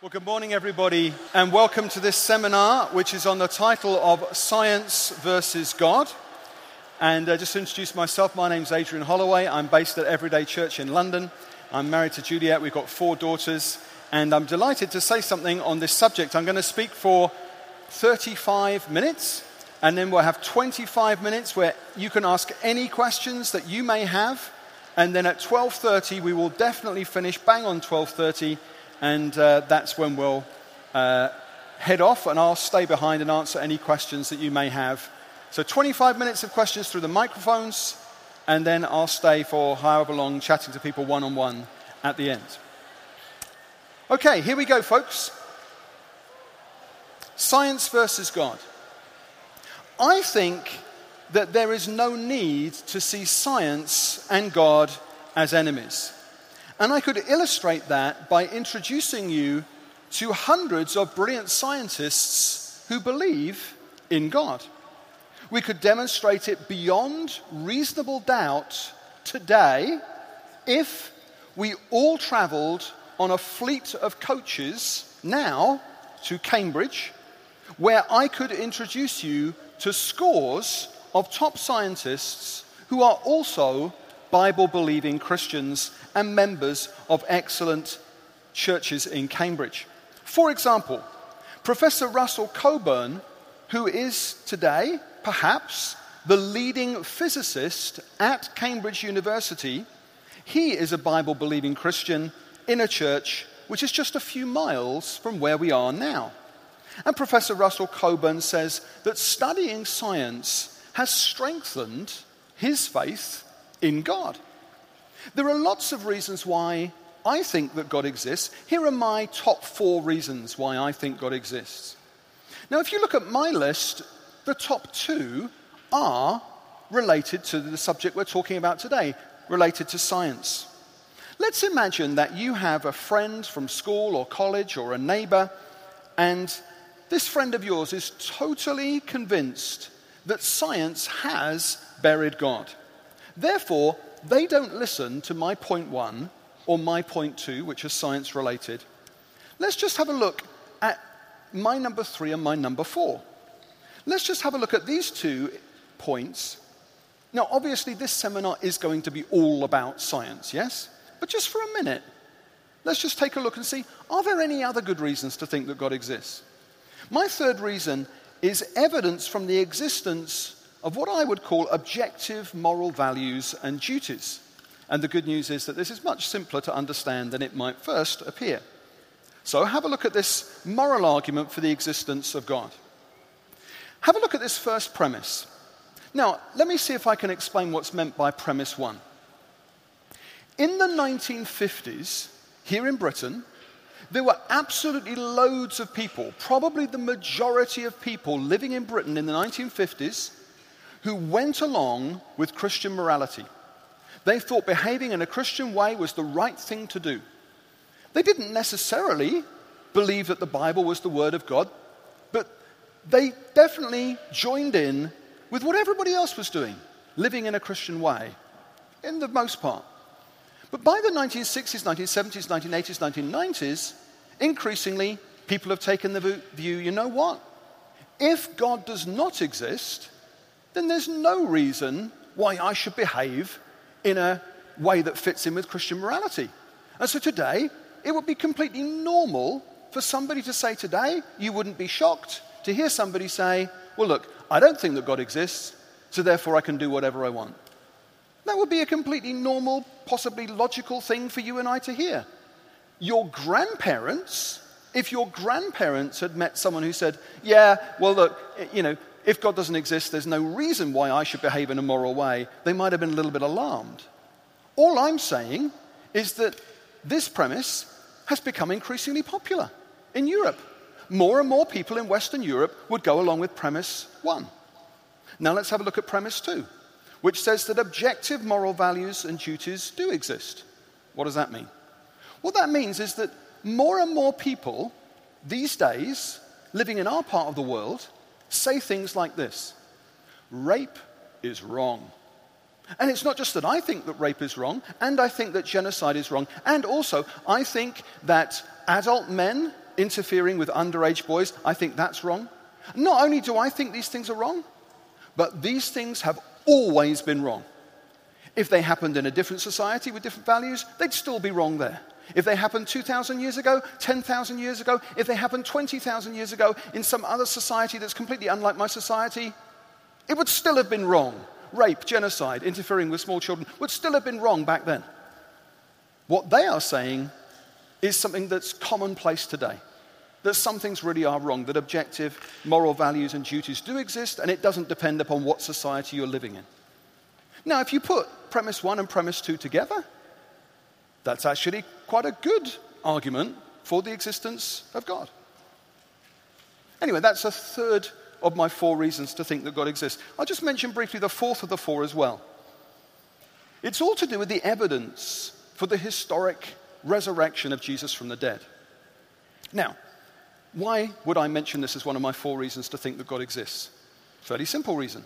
Well, good morning, everybody, and welcome to this seminar, which is on the title of Science versus God. And uh, just to introduce myself, my name's Adrian Holloway. I'm based at Everyday Church in London. I'm married to Juliet. We've got four daughters, and I'm delighted to say something on this subject. I'm going to speak for 35 minutes, and then we'll have 25 minutes where you can ask any questions that you may have. And then at 12:30, we will definitely finish bang on 12:30 and uh, that's when we'll uh, head off, and I'll stay behind and answer any questions that you may have. So, 25 minutes of questions through the microphones, and then I'll stay for however long chatting to people one on one at the end. Okay, here we go, folks. Science versus God. I think that there is no need to see science and God as enemies. And I could illustrate that by introducing you to hundreds of brilliant scientists who believe in God. We could demonstrate it beyond reasonable doubt today if we all traveled on a fleet of coaches now to Cambridge, where I could introduce you to scores of top scientists who are also Bible believing Christians and members of excellent churches in Cambridge. For example, Professor Russell Cowburn, who is today perhaps the leading physicist at Cambridge University, he is a Bible believing Christian in a church which is just a few miles from where we are now. And Professor Russell Cowburn says that studying science has strengthened his faith in God. There are lots of reasons why I think that God exists. Here are my top four reasons why I think God exists. Now, if you look at my list, the top two are related to the subject we're talking about today, related to science. Let's imagine that you have a friend from school or college or a neighbor, and this friend of yours is totally convinced that science has buried God. Therefore, they don't listen to my point one or my point two, which are science related. Let's just have a look at my number three and my number four. Let's just have a look at these two points. Now, obviously, this seminar is going to be all about science, yes? But just for a minute, let's just take a look and see are there any other good reasons to think that God exists? My third reason is evidence from the existence of what I would call objective moral values and duties. And the good news is that this is much simpler to understand than it might first appear. So, have a look at this moral argument for the existence of God. Have a look at this first premise. Now, let me see if I can explain what's meant by premise one. In the 1950s, here in Britain, there were absolutely loads of people, probably the majority of people living in Britain in the 1950s, who went along with Christian morality. They thought behaving in a Christian way was the right thing to do. They didn't necessarily believe that the Bible was the Word of God, but they definitely joined in with what everybody else was doing, living in a Christian way, in the most part. But by the 1960s, 1970s, 1980s, 1990s, increasingly people have taken the view you know what? If God does not exist, then there's no reason why I should behave in a way that fits in with Christian morality. And so today, it would be completely normal for somebody to say today, you wouldn't be shocked to hear somebody say, Well, look, I don't think that God exists, so therefore I can do whatever I want. That would be a completely normal, possibly logical thing for you and I to hear. Your grandparents, if your grandparents had met someone who said, Yeah, well, look, you know, if God doesn't exist, there's no reason why I should behave in a moral way, they might have been a little bit alarmed. All I'm saying is that this premise has become increasingly popular in Europe. More and more people in Western Europe would go along with premise one. Now let's have a look at premise two, which says that objective moral values and duties do exist. What does that mean? What that means is that more and more people these days, living in our part of the world, say things like this Rape is wrong. And it's not just that I think that rape is wrong, and I think that genocide is wrong, and also I think that adult men interfering with underage boys, I think that's wrong. Not only do I think these things are wrong, but these things have always been wrong. If they happened in a different society with different values, they'd still be wrong there. If they happened 2,000 years ago, 10,000 years ago, if they happened 20,000 years ago in some other society that's completely unlike my society, it would still have been wrong. Rape, genocide, interfering with small children would still have been wrong back then. What they are saying is something that's commonplace today. That some things really are wrong, that objective moral values and duties do exist, and it doesn't depend upon what society you're living in. Now, if you put premise one and premise two together, that's actually quite a good argument for the existence of God. Anyway, that's a third of my four reasons to think that God exists. I'll just mention briefly the fourth of the four as well. It's all to do with the evidence for the historic resurrection of Jesus from the dead. Now, why would I mention this as one of my four reasons to think that God exists? Fairly simple reason.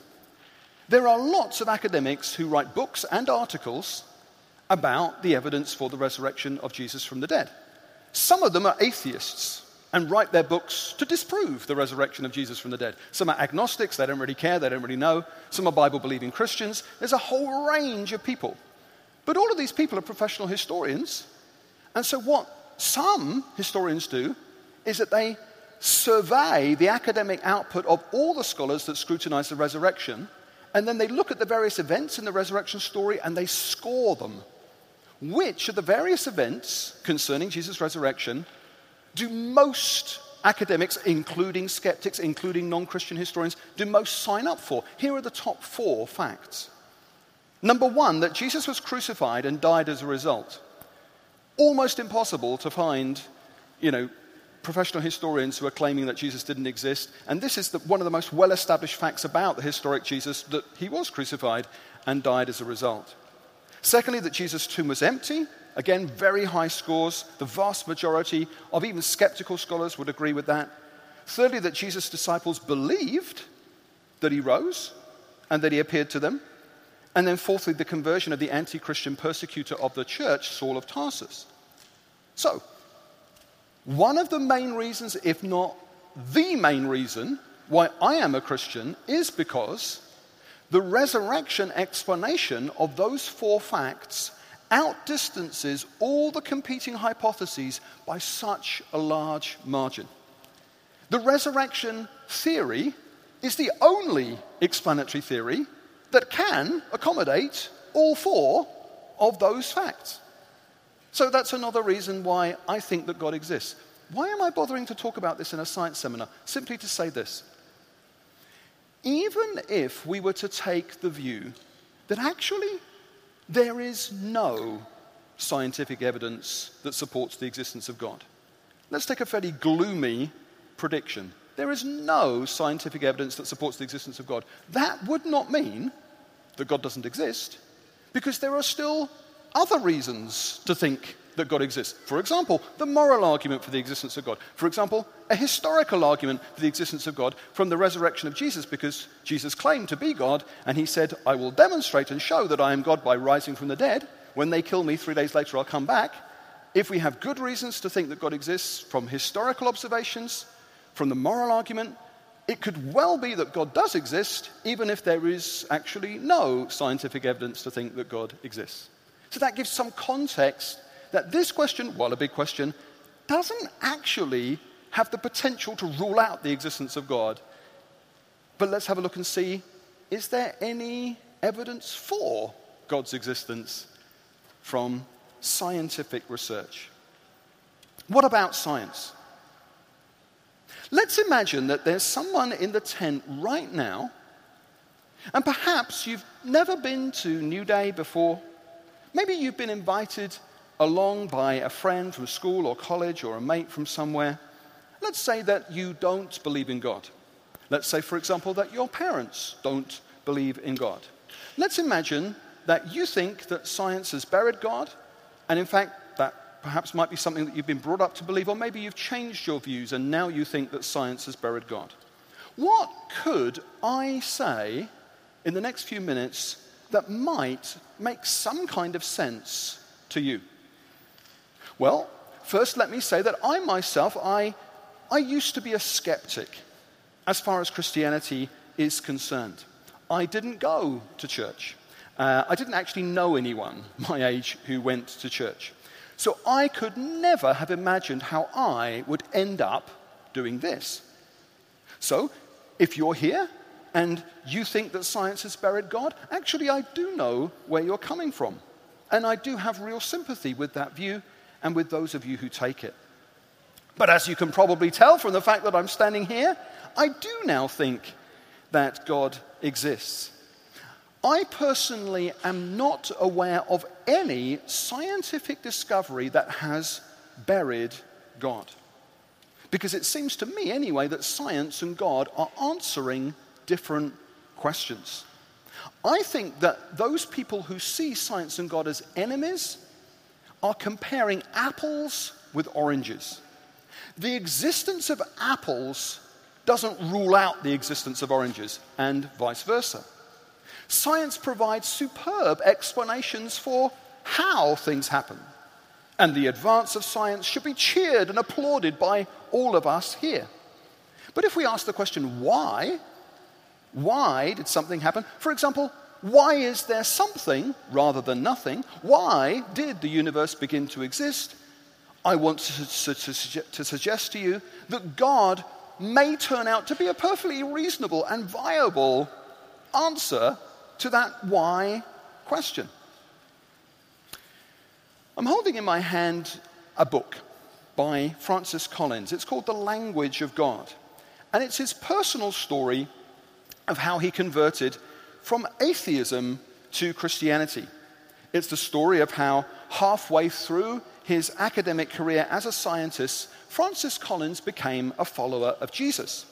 There are lots of academics who write books and articles about the evidence for the resurrection of Jesus from the dead. Some of them are atheists and write their books to disprove the resurrection of Jesus from the dead. Some are agnostics, they don't really care, they don't really know. Some are Bible believing Christians. There's a whole range of people. But all of these people are professional historians. And so, what some historians do is that they survey the academic output of all the scholars that scrutinize the resurrection, and then they look at the various events in the resurrection story and they score them. Which of the various events concerning Jesus' resurrection do most academics, including skeptics, including non Christian historians, do most sign up for? Here are the top four facts. Number one, that Jesus was crucified and died as a result. Almost impossible to find, you know, professional historians who are claiming that Jesus didn't exist. And this is the, one of the most well established facts about the historic Jesus that he was crucified and died as a result. Secondly, that Jesus' tomb was empty. Again, very high scores. The vast majority of even skeptical scholars would agree with that. Thirdly, that Jesus' disciples believed that he rose and that he appeared to them. And then, fourthly, the conversion of the anti Christian persecutor of the church, Saul of Tarsus. So, one of the main reasons, if not the main reason, why I am a Christian is because the resurrection explanation of those four facts outdistances all the competing hypotheses by such a large margin. The resurrection theory is the only explanatory theory that can accommodate all four of those facts. So that's another reason why I think that God exists. Why am I bothering to talk about this in a science seminar? Simply to say this even if we were to take the view that actually there is no scientific evidence that supports the existence of God, let's take a fairly gloomy prediction. There is no scientific evidence that supports the existence of God. That would not mean that God doesn't exist, because there are still other reasons to think that God exists. For example, the moral argument for the existence of God. For example, a historical argument for the existence of God from the resurrection of Jesus, because Jesus claimed to be God, and he said, I will demonstrate and show that I am God by rising from the dead. When they kill me three days later, I'll come back. If we have good reasons to think that God exists from historical observations, from the moral argument, it could well be that God does exist, even if there is actually no scientific evidence to think that God exists. So that gives some context that this question, while a big question, doesn't actually have the potential to rule out the existence of God. But let's have a look and see is there any evidence for God's existence from scientific research? What about science? Let's imagine that there's someone in the tent right now, and perhaps you've never been to New Day before. Maybe you've been invited along by a friend from school or college or a mate from somewhere. Let's say that you don't believe in God. Let's say, for example, that your parents don't believe in God. Let's imagine that you think that science has buried God, and in fact, that perhaps might be something that you've been brought up to believe, or maybe you've changed your views and now you think that science has buried God. What could I say in the next few minutes that might make some kind of sense to you? Well, first let me say that I myself, I I used to be a skeptic as far as Christianity is concerned. I didn't go to church. Uh, I didn't actually know anyone my age who went to church. So I could never have imagined how I would end up doing this. So if you're here and you think that science has buried God, actually, I do know where you're coming from. And I do have real sympathy with that view and with those of you who take it. But as you can probably tell from the fact that I'm standing here, I do now think that God exists. I personally am not aware of any scientific discovery that has buried God. Because it seems to me, anyway, that science and God are answering different questions. I think that those people who see science and God as enemies are comparing apples with oranges. The existence of apples doesn't rule out the existence of oranges, and vice versa. Science provides superb explanations for how things happen. And the advance of science should be cheered and applauded by all of us here. But if we ask the question, why? Why did something happen? For example, why is there something rather than nothing? Why did the universe begin to exist? I want to, to, to, suggest to you that God may turn out to be a perfectly reasonable and viable answer to that why question. I'm holding in my hand a book by Francis Collins. It's called The Language of God. And it's his personal story of how he converted from atheism to Christianity. It's the story of how, halfway through his academic career as a scientist, Francis Collins became a follower of Jesus.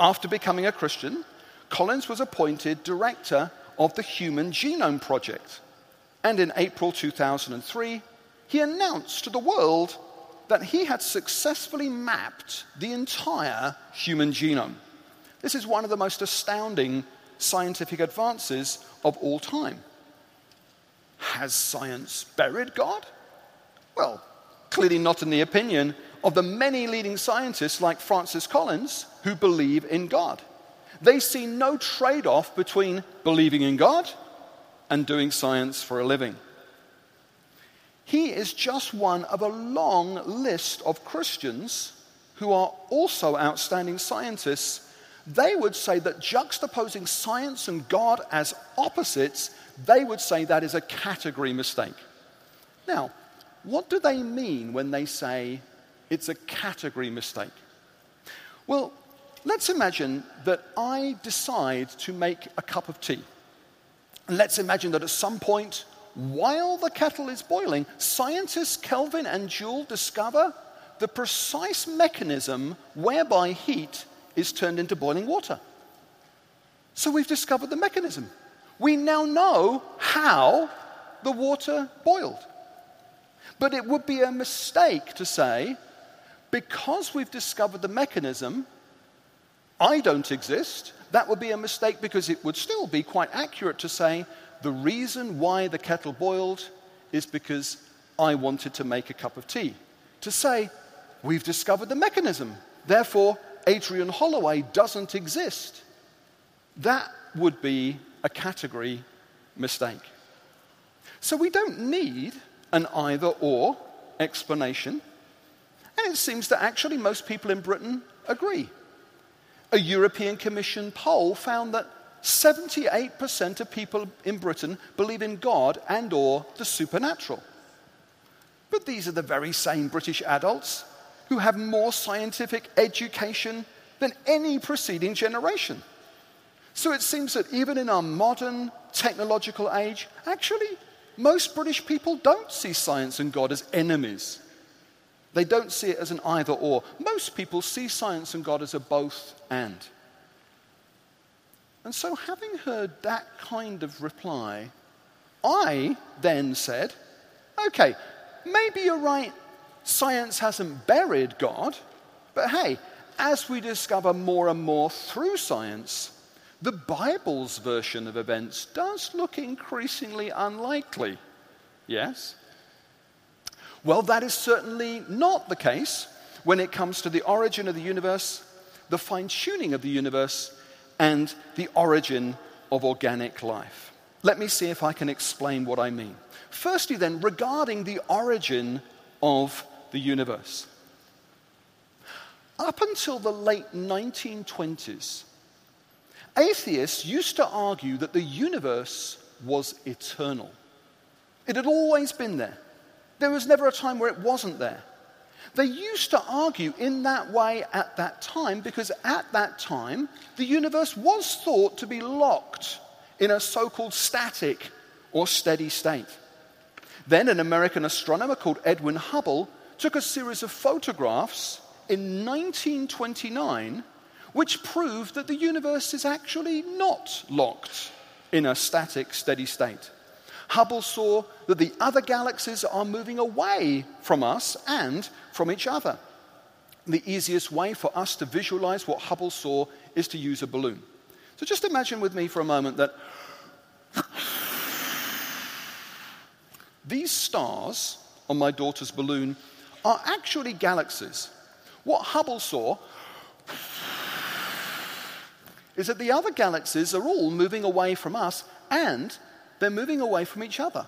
After becoming a Christian, Collins was appointed director of the Human Genome Project. And in April 2003, he announced to the world that he had successfully mapped the entire human genome. This is one of the most astounding scientific advances of all time. Has science buried God? Well, clearly not in the opinion of the many leading scientists like Francis Collins who believe in God. They see no trade off between believing in God and doing science for a living. He is just one of a long list of Christians who are also outstanding scientists. They would say that juxtaposing science and God as opposites, they would say that is a category mistake. Now, what do they mean when they say it's a category mistake? Well, let's imagine that I decide to make a cup of tea. And let's imagine that at some point, while the kettle is boiling, scientists Kelvin and Joule discover the precise mechanism whereby heat is turned into boiling water. So we've discovered the mechanism. We now know how the water boiled. But it would be a mistake to say, because we've discovered the mechanism, I don't exist. That would be a mistake because it would still be quite accurate to say the reason why the kettle boiled is because I wanted to make a cup of tea. To say, we've discovered the mechanism, therefore, Adrian Holloway doesn't exist. That would be a category mistake. So we don't need an either or explanation. And it seems that actually most people in Britain agree. A European Commission poll found that 78% of people in Britain believe in God and or the supernatural. But these are the very same British adults who have more scientific education than any preceding generation. So it seems that even in our modern technological age, actually, most British people don't see science and God as enemies. They don't see it as an either or. Most people see science and God as a both and. And so, having heard that kind of reply, I then said, okay, maybe you're right, science hasn't buried God, but hey, as we discover more and more through science, the Bible's version of events does look increasingly unlikely. Yes? Well, that is certainly not the case when it comes to the origin of the universe, the fine tuning of the universe, and the origin of organic life. Let me see if I can explain what I mean. Firstly, then, regarding the origin of the universe. Up until the late 1920s, atheists used to argue that the universe was eternal. It had always been there. There was never a time where it wasn't there. They used to argue in that way at that time because at that time the universe was thought to be locked in a so called static or steady state. Then an American astronomer called Edwin Hubble took a series of photographs in 1929 which proved that the universe is actually not locked in a static, steady state. Hubble saw that the other galaxies are moving away from us and from each other. The easiest way for us to visualize what Hubble saw is to use a balloon. So just imagine with me for a moment that these stars on my daughter's balloon are actually galaxies. What Hubble saw is that the other galaxies are all moving away from us and they're moving away from each other.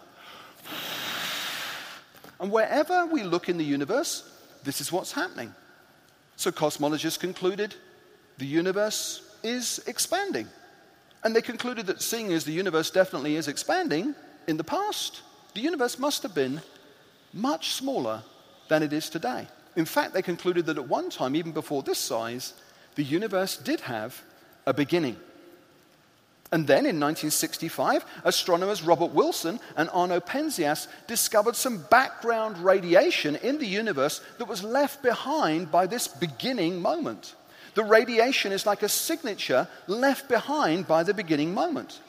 And wherever we look in the universe, this is what's happening. So cosmologists concluded the universe is expanding. And they concluded that seeing as the universe definitely is expanding, in the past, the universe must have been much smaller than it is today. In fact, they concluded that at one time, even before this size, the universe did have a beginning. And then in 1965, astronomers Robert Wilson and Arno Penzias discovered some background radiation in the universe that was left behind by this beginning moment. The radiation is like a signature left behind by the beginning moment.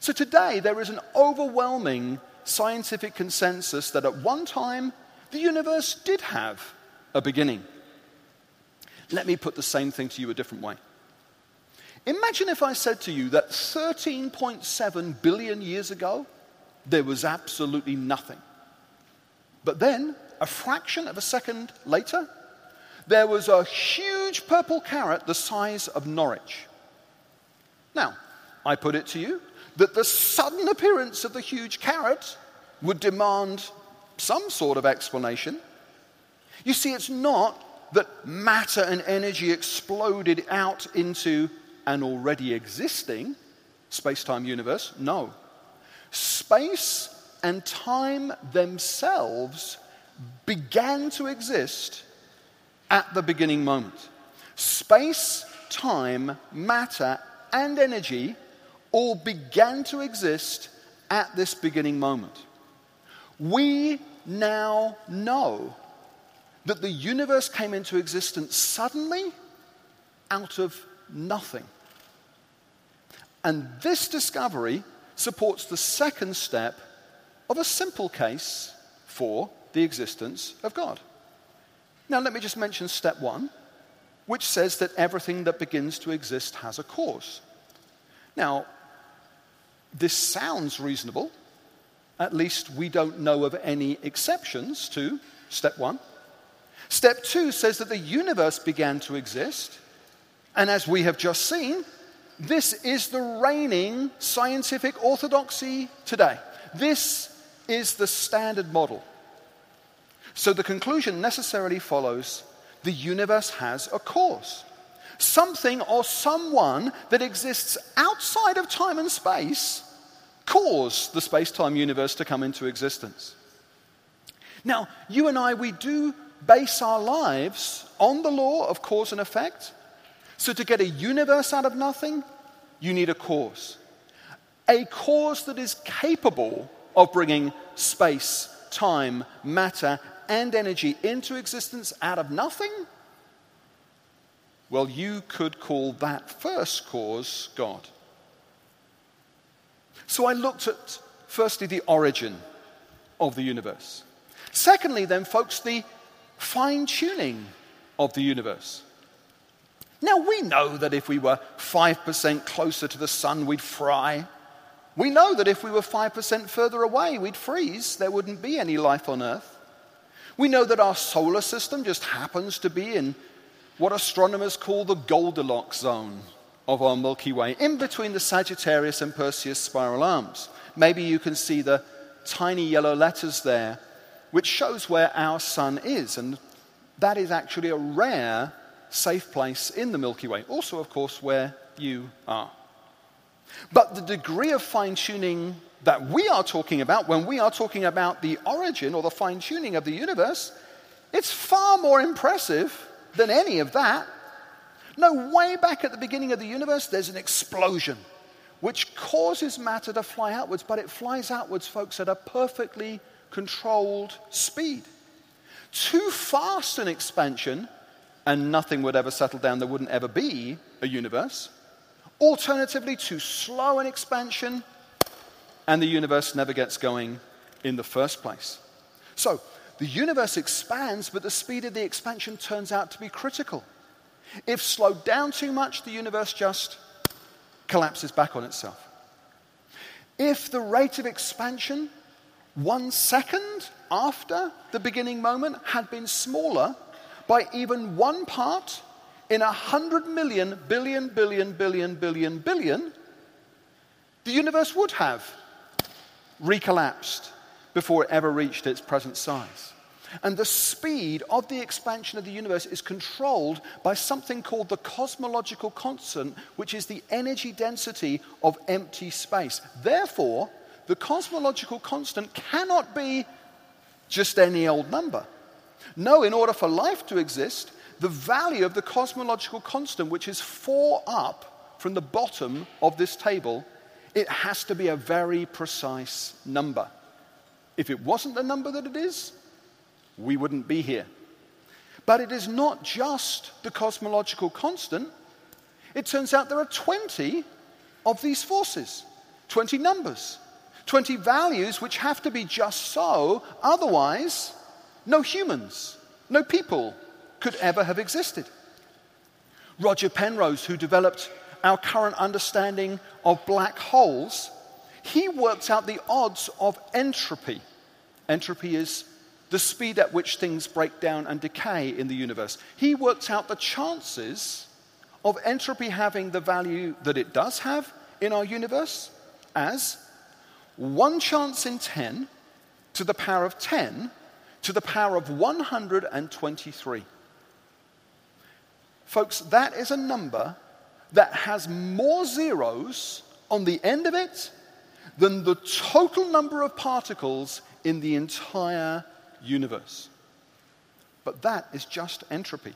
So today, there is an overwhelming scientific consensus that at one time, the universe did have a beginning. Let me put the same thing to you a different way. Imagine if I said to you that 13.7 billion years ago, there was absolutely nothing. But then, a fraction of a second later, there was a huge purple carrot the size of Norwich. Now, I put it to you that the sudden appearance of the huge carrot would demand some sort of explanation. You see, it's not that matter and energy exploded out into an already existing space time universe? No. Space and time themselves began to exist at the beginning moment. Space, time, matter, and energy all began to exist at this beginning moment. We now know that the universe came into existence suddenly out of nothing. And this discovery supports the second step of a simple case for the existence of God. Now, let me just mention step one, which says that everything that begins to exist has a cause. Now, this sounds reasonable. At least we don't know of any exceptions to step one. Step two says that the universe began to exist. And as we have just seen, this is the reigning scientific orthodoxy today. This is the standard model. So the conclusion necessarily follows the universe has a cause. Something or someone that exists outside of time and space caused the space time universe to come into existence. Now, you and I, we do base our lives on the law of cause and effect. So, to get a universe out of nothing, you need a cause. A cause that is capable of bringing space, time, matter, and energy into existence out of nothing? Well, you could call that first cause God. So I looked at, firstly, the origin of the universe. Secondly, then, folks, the fine tuning of the universe. Now, we know that if we were 5% closer to the sun, we'd fry. We know that if we were 5% further away, we'd freeze. There wouldn't be any life on Earth. We know that our solar system just happens to be in what astronomers call the Goldilocks zone of our Milky Way, in between the Sagittarius and Perseus spiral arms. Maybe you can see the tiny yellow letters there, which shows where our sun is. And that is actually a rare, safe place in the Milky Way. Also, of course, where you are. But the degree of fine tuning that we are talking about when we are talking about the origin or the fine tuning of the universe, it's far more impressive than any of that. No, way back at the beginning of the universe, there's an explosion which causes matter to fly outwards, but it flies outwards, folks, at a perfectly controlled speed. Too fast an expansion, and nothing would ever settle down, there wouldn't ever be a universe. Alternatively, too slow an expansion, and the universe never gets going in the first place. So, the universe expands, but the speed of the expansion turns out to be critical. If slowed down too much, the universe just collapses back on itself. If the rate of expansion one second after the beginning moment had been smaller by even one part in a hundred million, billion, billion, billion, billion, billion, the universe would have recollapsed before it ever reached its present size. And the speed of the expansion of the universe is controlled by something called the cosmological constant, which is the energy density of empty space. Therefore, the cosmological constant cannot be just any old number. No, in order for life to exist, the value of the cosmological constant, which is four up from the bottom of this table, it has to be a very precise number. If it wasn't the number that it is, we wouldn't be here. But it is not just the cosmological constant. It turns out there are 20 of these forces, 20 numbers, 20 values which have to be just so, otherwise, no humans, no people could ever have existed. Roger Penrose, who developed our current understanding of black holes, he worked out the odds of entropy. Entropy is the speed at which things break down and decay in the universe. He worked out the chances of entropy having the value that it does have in our universe as one chance in 10 to the power of 10 to the power of 123. Folks, that is a number that has more zeros on the end of it than the total number of particles in the entire universe. But that is just entropy,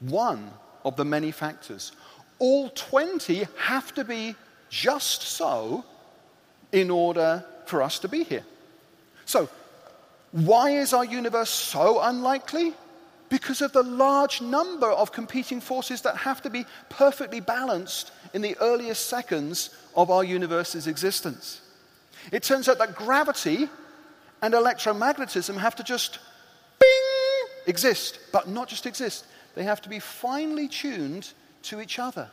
one of the many factors. All 20 have to be just so in order for us to be here. So, why is our universe so unlikely? Because of the large number of competing forces that have to be perfectly balanced in the earliest seconds of our universe's existence. It turns out that gravity and electromagnetism have to just bing exist, but not just exist. They have to be finely tuned to each other.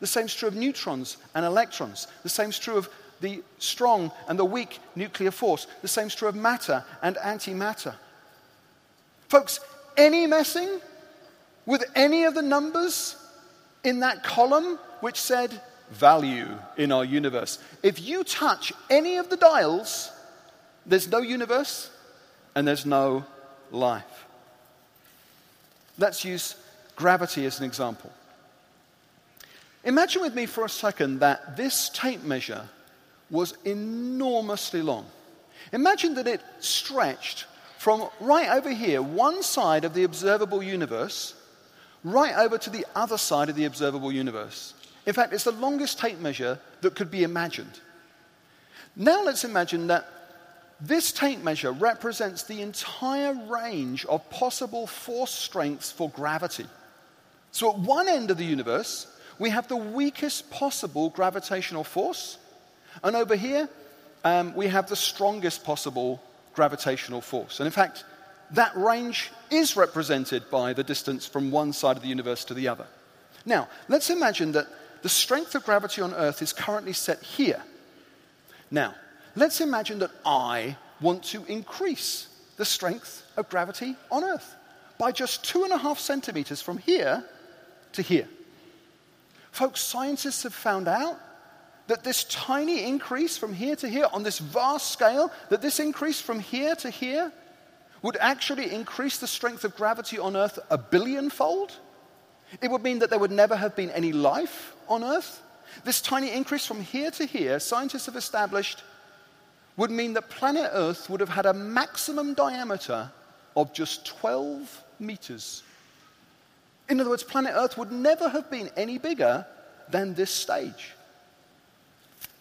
The same is true of neutrons and electrons. The same is true of the strong and the weak nuclear force. The same is true of matter and antimatter. Folks, any messing with any of the numbers in that column which said value in our universe, if you touch any of the dials, there's no universe and there's no life. Let's use gravity as an example. Imagine with me for a second that this tape measure was enormously long. Imagine that it stretched from right over here, one side of the observable universe, right over to the other side of the observable universe. In fact, it's the longest tape measure that could be imagined. Now let's imagine that this tape measure represents the entire range of possible force strengths for gravity. So, at one end of the universe, we have the weakest possible gravitational force, and over here, um, we have the strongest possible gravitational force. And in fact, that range is represented by the distance from one side of the universe to the other. Now, let's imagine that the strength of gravity on Earth is currently set here. Now, Let's imagine that I want to increase the strength of gravity on Earth by just two and a half centimeters from here to here. Folks, scientists have found out that this tiny increase from here to here on this vast scale, that this increase from here to here would actually increase the strength of gravity on Earth a billionfold. It would mean that there would never have been any life on Earth. This tiny increase from here to here, scientists have established, would mean that planet Earth would have had a maximum diameter of just 12 meters. In other words, planet Earth would never have been any bigger than this stage.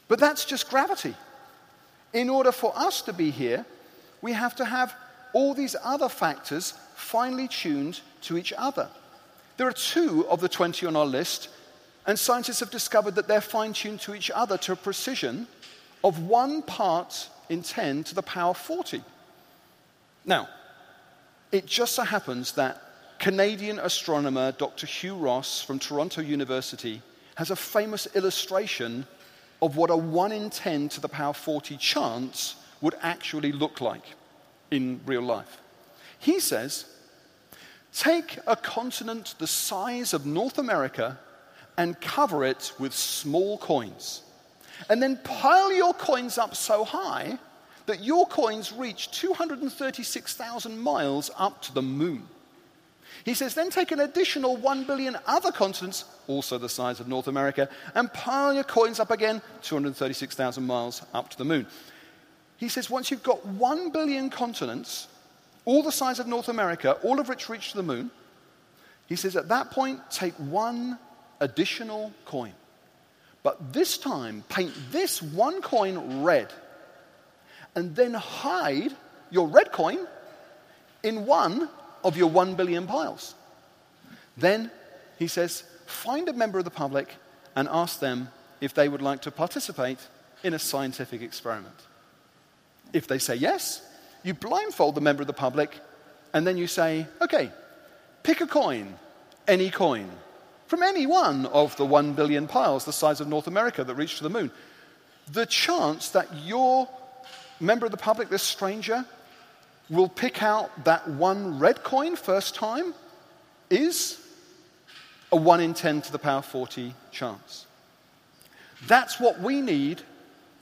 But that's just gravity. In order for us to be here, we have to have all these other factors finely tuned to each other. There are two of the 20 on our list, and scientists have discovered that they're fine tuned to each other to a precision of one part in 10 to the power 40. Now, it just so happens that Canadian astronomer Dr. Hugh Ross from Toronto University has a famous illustration of what a 1 in 10 to the power 40 chance would actually look like in real life. He says, take a continent the size of North America and cover it with small coins. And then pile your coins up so high that your coins reach 236,000 miles up to the moon. He says, then take an additional 1 billion other continents, also the size of North America, and pile your coins up again, 236,000 miles up to the moon. He says, once you've got 1 billion continents, all the size of North America, all of which reach the moon, he says, at that point, take one additional coin. But this time, paint this one coin red and then hide your red coin in one of your one billion piles. Then, he says, find a member of the public and ask them if they would like to participate in a scientific experiment. If they say yes, you blindfold the member of the public and then you say, okay, pick a coin, any coin, from any one of the one billion piles the size of North America that reach to the moon. The chance that your member of the public, this stranger, will pick out that one red coin first time is a 1 in 10 to the power 40 chance. That's what we need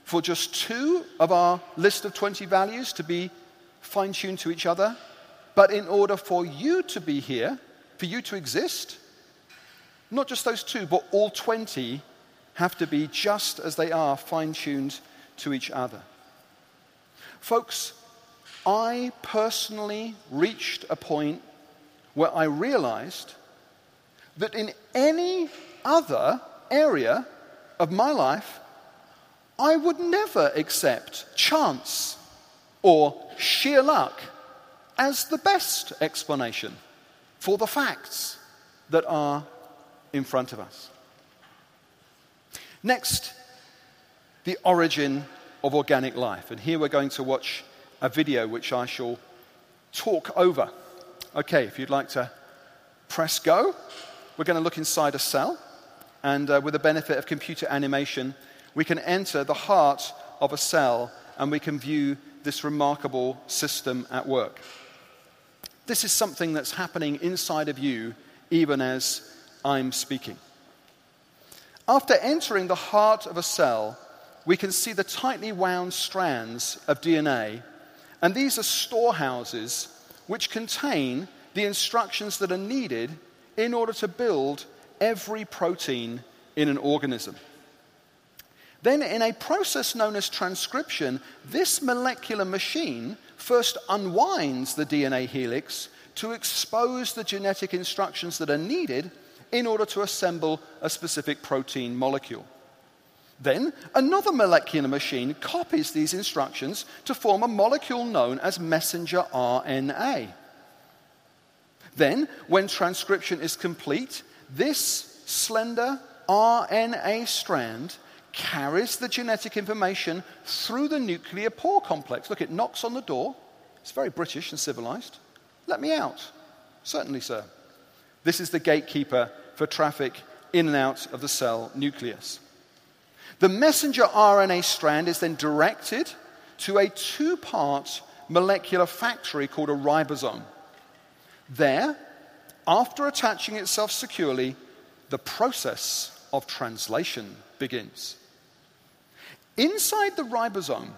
for just two of our list of 20 values to be fine tuned to each other. But in order for you to be here, for you to exist, not just those two, but all 20 have to be just as they are, fine tuned to each other. Folks, I personally reached a point where I realized that in any other area of my life, I would never accept chance or sheer luck as the best explanation for the facts that are in front of us. Next, the origin of organic life. And here we're going to watch a video which I shall talk over. Okay, if you'd like to press go, we're going to look inside a cell. And uh, with the benefit of computer animation, we can enter the heart of a cell and we can view this remarkable system at work. This is something that's happening inside of you even as I'm speaking. After entering the heart of a cell, we can see the tightly wound strands of DNA, and these are storehouses which contain the instructions that are needed in order to build every protein in an organism. Then, in a process known as transcription, this molecular machine first unwinds the DNA helix to expose the genetic instructions that are needed in order to assemble a specific protein molecule. Then, another molecular machine copies these instructions to form a molecule known as messenger RNA. Then, when transcription is complete, this slender RNA strand carries the genetic information through the nuclear pore complex. Look, it knocks on the door. It's very British and civilized. Let me out. Certainly, sir. This is the gatekeeper for traffic in and out of the cell nucleus. The messenger RNA strand is then directed to a two part molecular factory called a ribosome. There, after attaching itself securely, the process of translation begins. Inside the ribosome,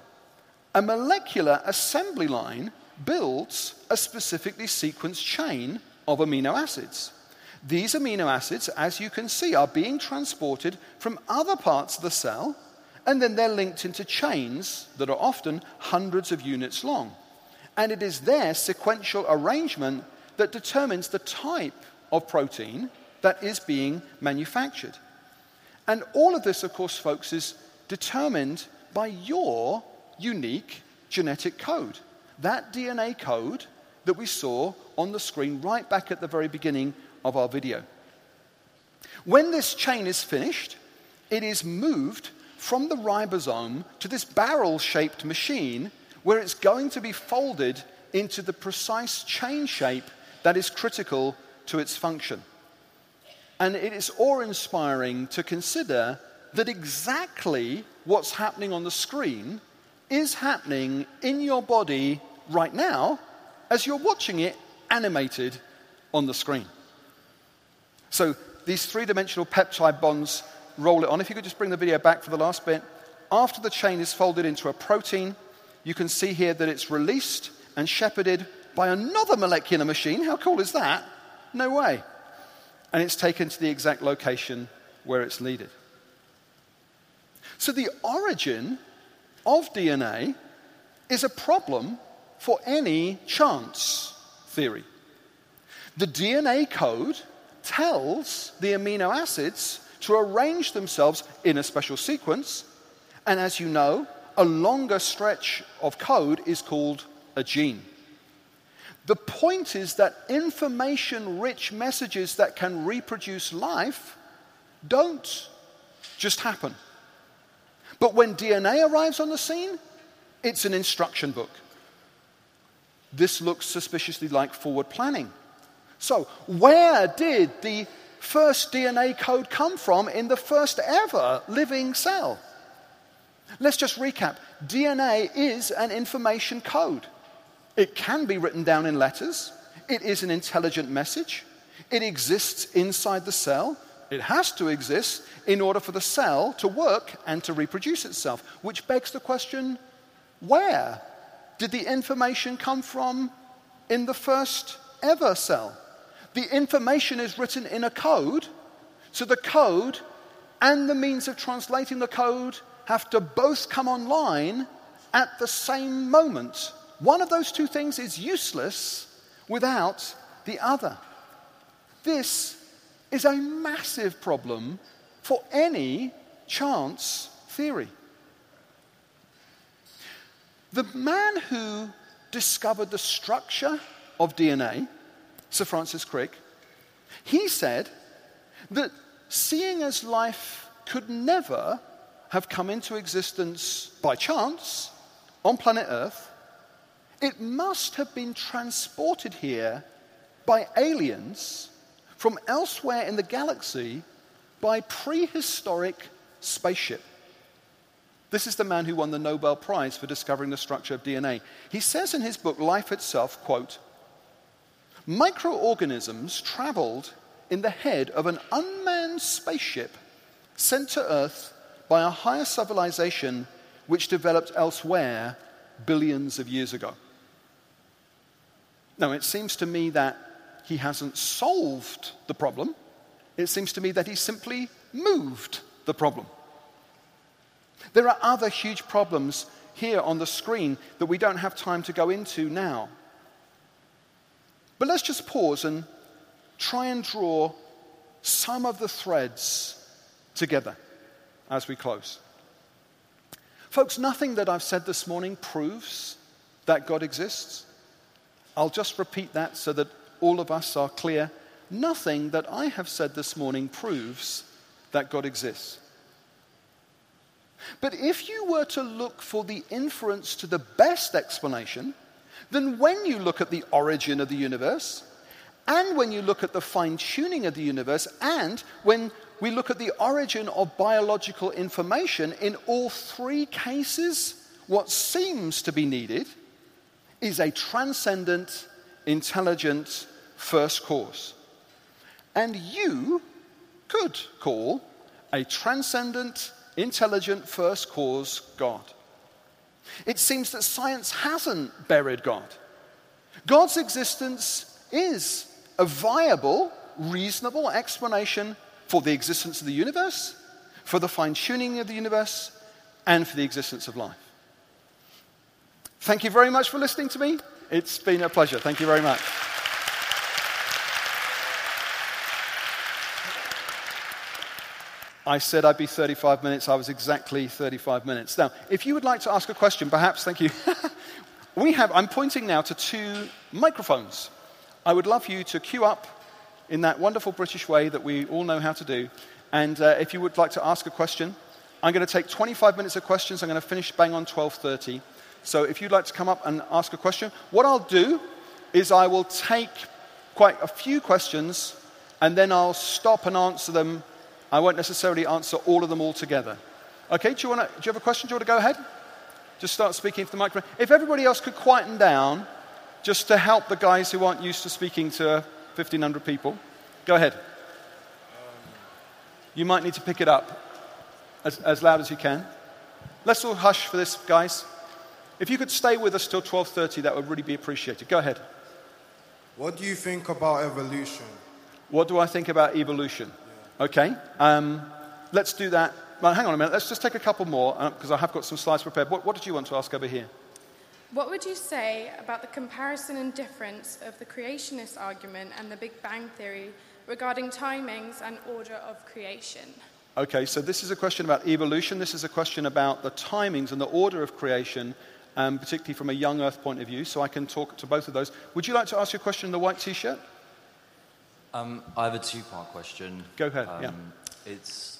a molecular assembly line builds a specifically sequenced chain of amino acids. These amino acids, as you can see, are being transported from other parts of the cell, and then they're linked into chains that are often hundreds of units long. And it is their sequential arrangement that determines the type of protein that is being manufactured. And all of this, of course, folks, is determined by your unique genetic code. That DNA code that we saw on the screen right back at the very beginning of our video. When this chain is finished, it is moved from the ribosome to this barrel shaped machine where it's going to be folded into the precise chain shape that is critical to its function. And it is awe inspiring to consider that exactly what's happening on the screen is happening in your body right now as you're watching it animated on the screen. So these three dimensional peptide bonds roll it on. If you could just bring the video back for the last bit. After the chain is folded into a protein, you can see here that it's released and shepherded by another molecular machine. How cool is that? No way and it's taken to the exact location where it's needed. So the origin of DNA is a problem for any chance theory. The DNA code tells the amino acids to arrange themselves in a special sequence, and as you know, a longer stretch of code is called a gene. The point is that information rich messages that can reproduce life don't just happen. But when DNA arrives on the scene, it's an instruction book. This looks suspiciously like forward planning. So, where did the first DNA code come from in the first ever living cell? Let's just recap. DNA is an information code. It can be written down in letters. It is an intelligent message. It exists inside the cell. It has to exist in order for the cell to work and to reproduce itself, which begs the question where did the information come from in the first ever cell? The information is written in a code, so the code and the means of translating the code have to both come online at the same moment. One of those two things is useless without the other. This is a massive problem for any chance theory. The man who discovered the structure of DNA, Sir Francis Crick, he said that seeing as life could never have come into existence by chance on planet Earth, it must have been transported here by aliens from elsewhere in the galaxy by prehistoric spaceship. This is the man who won the Nobel Prize for discovering the structure of DNA. He says in his book Life Itself, quote, microorganisms traveled in the head of an unmanned spaceship sent to Earth by a higher civilization which developed elsewhere billions of years ago. Now, it seems to me that he hasn't solved the problem. It seems to me that he simply moved the problem. There are other huge problems here on the screen that we don't have time to go into now. But let's just pause and try and draw some of the threads together as we close. Folks, nothing that I've said this morning proves that God exists. I'll just repeat that so that all of us are clear. Nothing that I have said this morning proves that God exists. But if you were to look for the inference to the best explanation, then when you look at the origin of the universe, and when you look at the fine tuning of the universe, and when we look at the origin of biological information, in all three cases, what seems to be needed is a transcendent, intelligent first cause. And you could call a transcendent, intelligent first cause God. It seems that science hasn't buried God. God's existence is a viable, reasonable explanation for the existence of the universe, for the fine tuning of the universe, and for the existence of life. Thank you very much for listening to me. It's been a pleasure. Thank you very much. I said I'd be 35 minutes. I was exactly 35 minutes. Now, if you would like to ask a question, perhaps, thank you. we have, I'm pointing now to two microphones. I would love you to queue up in that wonderful British way that we all know how to do. And uh, if you would like to ask a question, I'm going to take 25 minutes of questions. I'm going to finish bang on 12:30. So if you'd like to come up and ask a question, what I'll do is I will take quite a few questions and then I'll stop and answer them I won't necessarily answer all of them all together. Okay, do you, wanna, do you have a question? Do you want to go ahead? Just start speaking to the microphone. If everybody else could quieten down, just to help the guys who aren't used to speaking to 1,500 people, go ahead. You might need to pick it up as, as loud as you can. Let's all hush for this, guys. If you could stay with us till 12:30, that would really be appreciated. Go ahead. What do you think about evolution? What do I think about evolution? Okay, um, let's do that. Well, hang on a minute. Let's just take a couple more because uh, I have got some slides prepared. What, what did you want to ask over here? What would you say about the comparison and difference of the creationist argument and the Big Bang Theory regarding timings and order of creation? Okay, so this is a question about evolution. This is a question about the timings and the order of creation, um, particularly from a young Earth point of view. So I can talk to both of those. Would you like to ask your question in the white t shirt? Um, I have a two-part question. Go ahead. Um, yeah. It's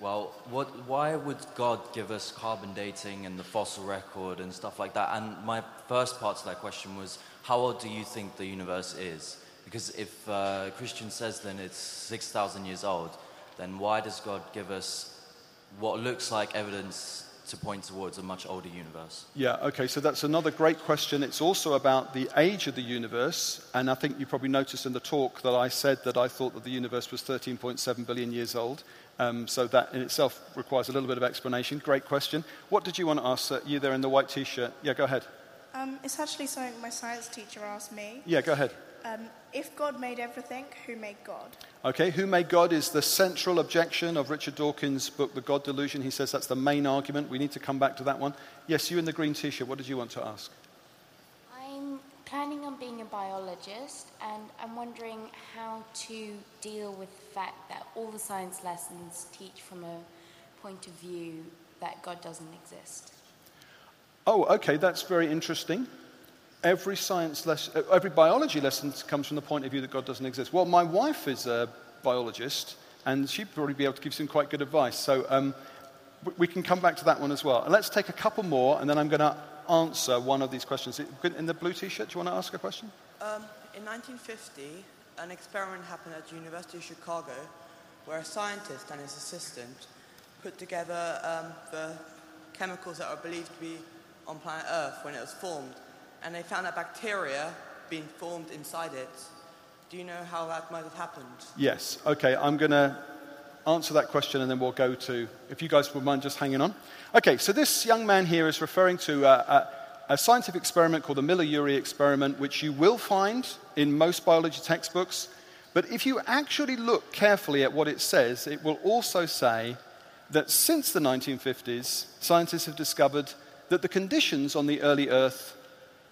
well, what, why would God give us carbon dating and the fossil record and stuff like that? And my first part to that question was, how old do you think the universe is? Because if uh, Christian says then it's 6,000 years old, then why does God give us what looks like evidence to point towards a much older universe? Yeah, okay, so that's another great question. It's also about the age of the universe, and I think you probably noticed in the talk that I said that I thought that the universe was 13.7 billion years old. Um, so that in itself requires a little bit of explanation. Great question. What did you want to ask? Uh, you there in the white t-shirt? Yeah, go ahead. Um, it's actually something my science teacher asked me. Yeah, go ahead. Um, if God made everything, who made God? Okay, who made God is the central objection of Richard Dawkins' book, The God Delusion. He says that's the main argument. We need to come back to that one. Yes, you in the green t shirt, what did you want to ask? I'm planning on being a biologist, and I'm wondering how to deal with the fact that all the science lessons teach from a point of view that God doesn't exist. Oh, okay, that's very interesting. Every science lesson, uh, every biology lesson comes from the point of view that God doesn't exist. Well, my wife is a biologist, and she'd probably be able to give some quite good advice. So um, we can come back to that one as well. And let's take a couple more, and then I'm going to answer one of these questions. In the blue T-shirt, do you want to ask a question? Um, in 1950, an experiment happened at the University of Chicago, where a scientist and his assistant put together um, the chemicals that are believed to be on planet Earth when it was formed and they found that bacteria being formed inside it. Do you know how that might have happened? Yes. Okay, I'm going to answer that question and then we'll go to, if you guys would mind just hanging on. Okay, so this young man here is referring to a, a, a scientific experiment called the Miller-Urey experiment, which you will find in most biology textbooks. But if you actually look carefully at what it says, it will also say that since the 1950s, scientists have discovered that the conditions on the early Earth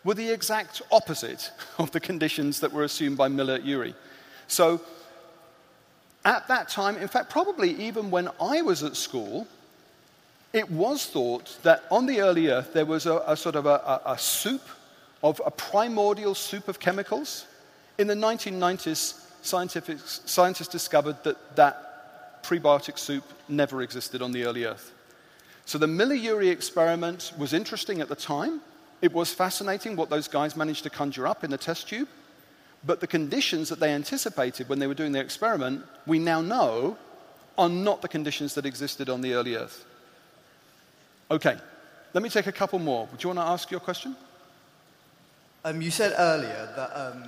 were the exact opposite of the conditions that were assumed by Miller-Urey. So, at that time, in fact, probably even when I was at school, it was thought that on the early Earth there was a, a sort of a, a, a soup of a primordial soup of chemicals. In the 1990s, scientists discovered that that prebiotic soup never existed on the early Earth. So the Miller-Urey experiment was interesting at the time. It was fascinating what those guys managed to conjure up in the test tube. But the conditions that they anticipated when they were doing their experiment, we now know are not the conditions that existed on the early Earth. Okay, let me take a couple more. Would you want to ask your question? Um, you said earlier that um,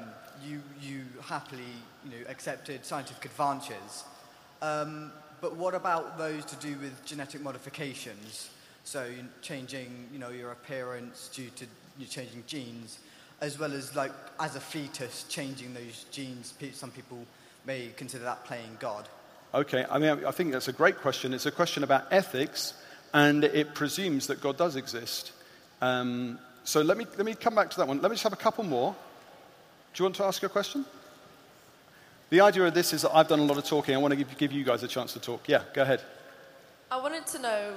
you, you happily you know, accepted scientific advances. Um, but what about those to do with genetic modifications? So you- changing you know, your appearance due to you changing genes, as well as like as a fetus changing those genes. Some people may consider that playing God. Okay, I mean, I think that's a great question. It's a question about ethics, and it presumes that God does exist. Um, so let me, let me come back to that one. Let me just have a couple more. Do you want to ask a question? The idea of this is that I've done a lot of talking. I want to give, give you guys a chance to talk. Yeah, go ahead. I wanted to know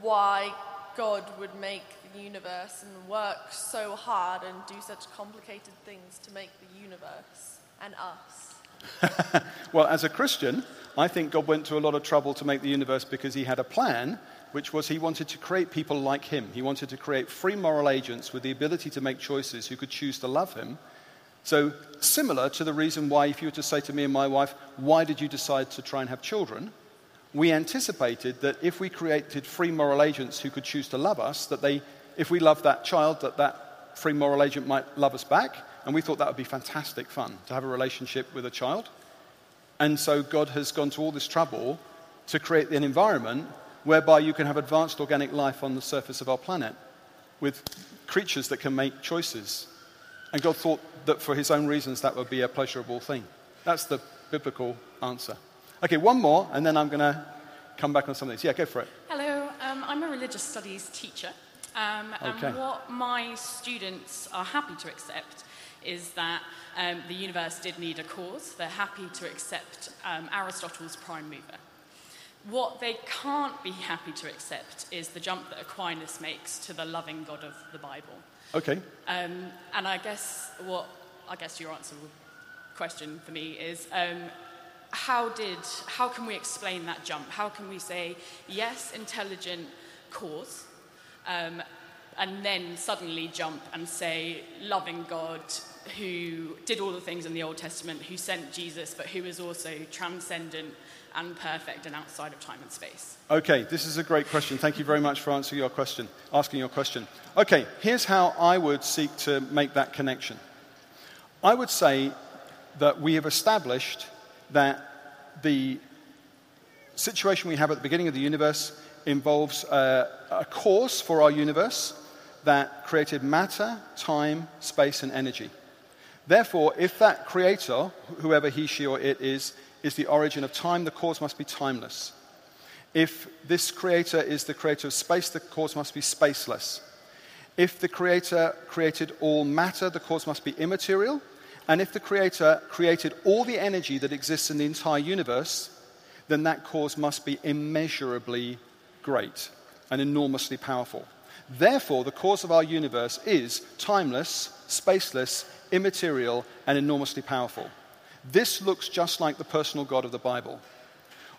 why God would make the universe and work so hard and do such complicated things to make the universe and us. Well, as a Christian, I think God went to a lot of trouble to make the universe because he had a plan, which was he wanted to create people like him. He wanted to create free moral agents with the ability to make choices who could choose to love him. So, similar to the reason why, if you were to say to me and my wife, why did you decide to try and have children? We anticipated that if we created free moral agents who could choose to love us, that they, if we loved that child, that that free moral agent might love us back. And we thought that would be fantastic fun to have a relationship with a child. And so God has gone to all this trouble to create an environment whereby you can have advanced organic life on the surface of our planet with creatures that can make choices. And God thought that for his own reasons that would be a pleasurable thing. That's the biblical answer. Okay, one more, and then I'm going to come back on some of these. Yeah, go for it. Hello, um, I'm a religious studies teacher. Um, Okay. And what my students are happy to accept is that um, the universe did need a cause. They're happy to accept um, Aristotle's prime mover. What they can't be happy to accept is the jump that Aquinas makes to the loving God of the Bible. Okay. Um, and I guess what I guess your answer question for me is um, how did how can we explain that jump? How can we say yes, intelligent cause, um, and then suddenly jump and say loving God who did all the things in the Old Testament, who sent Jesus, but who is also transcendent and perfect and outside of time and space. Okay, this is a great question. Thank you very much for answering your question, asking your question. Okay, here's how I would seek to make that connection. I would say that we have established that the situation we have at the beginning of the universe involves a, cause for our universe that created matter, time, space, and energy. Therefore, if that creator, whoever he, she, or it is, is the origin of time, the cause must be timeless. If this creator is the creator of space, the cause must be spaceless. If the creator created all matter, the cause must be immaterial. And if the creator created all the energy that exists in the entire universe, then that cause must be immeasurably great and enormously powerful. Therefore, the cause of our universe is timeless, spaceless, immaterial, and enormously powerful. This looks just like the personal God of the Bible.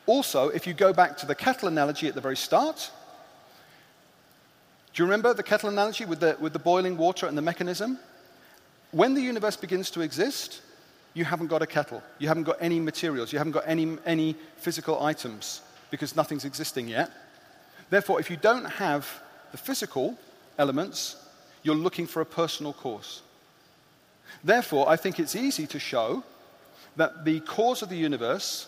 Also, if you go back to the kettle analogy at the very start, do you remember the kettle analogy with the, with the boiling water and the mechanism? When the universe begins to exist, you haven't got a kettle. You haven't got any materials. You haven't got any, any physical items because nothing's existing yet. Therefore, if you don't have the physical elements, you're looking for a personal cause. Therefore, I think it's easy to show that the cause of the universe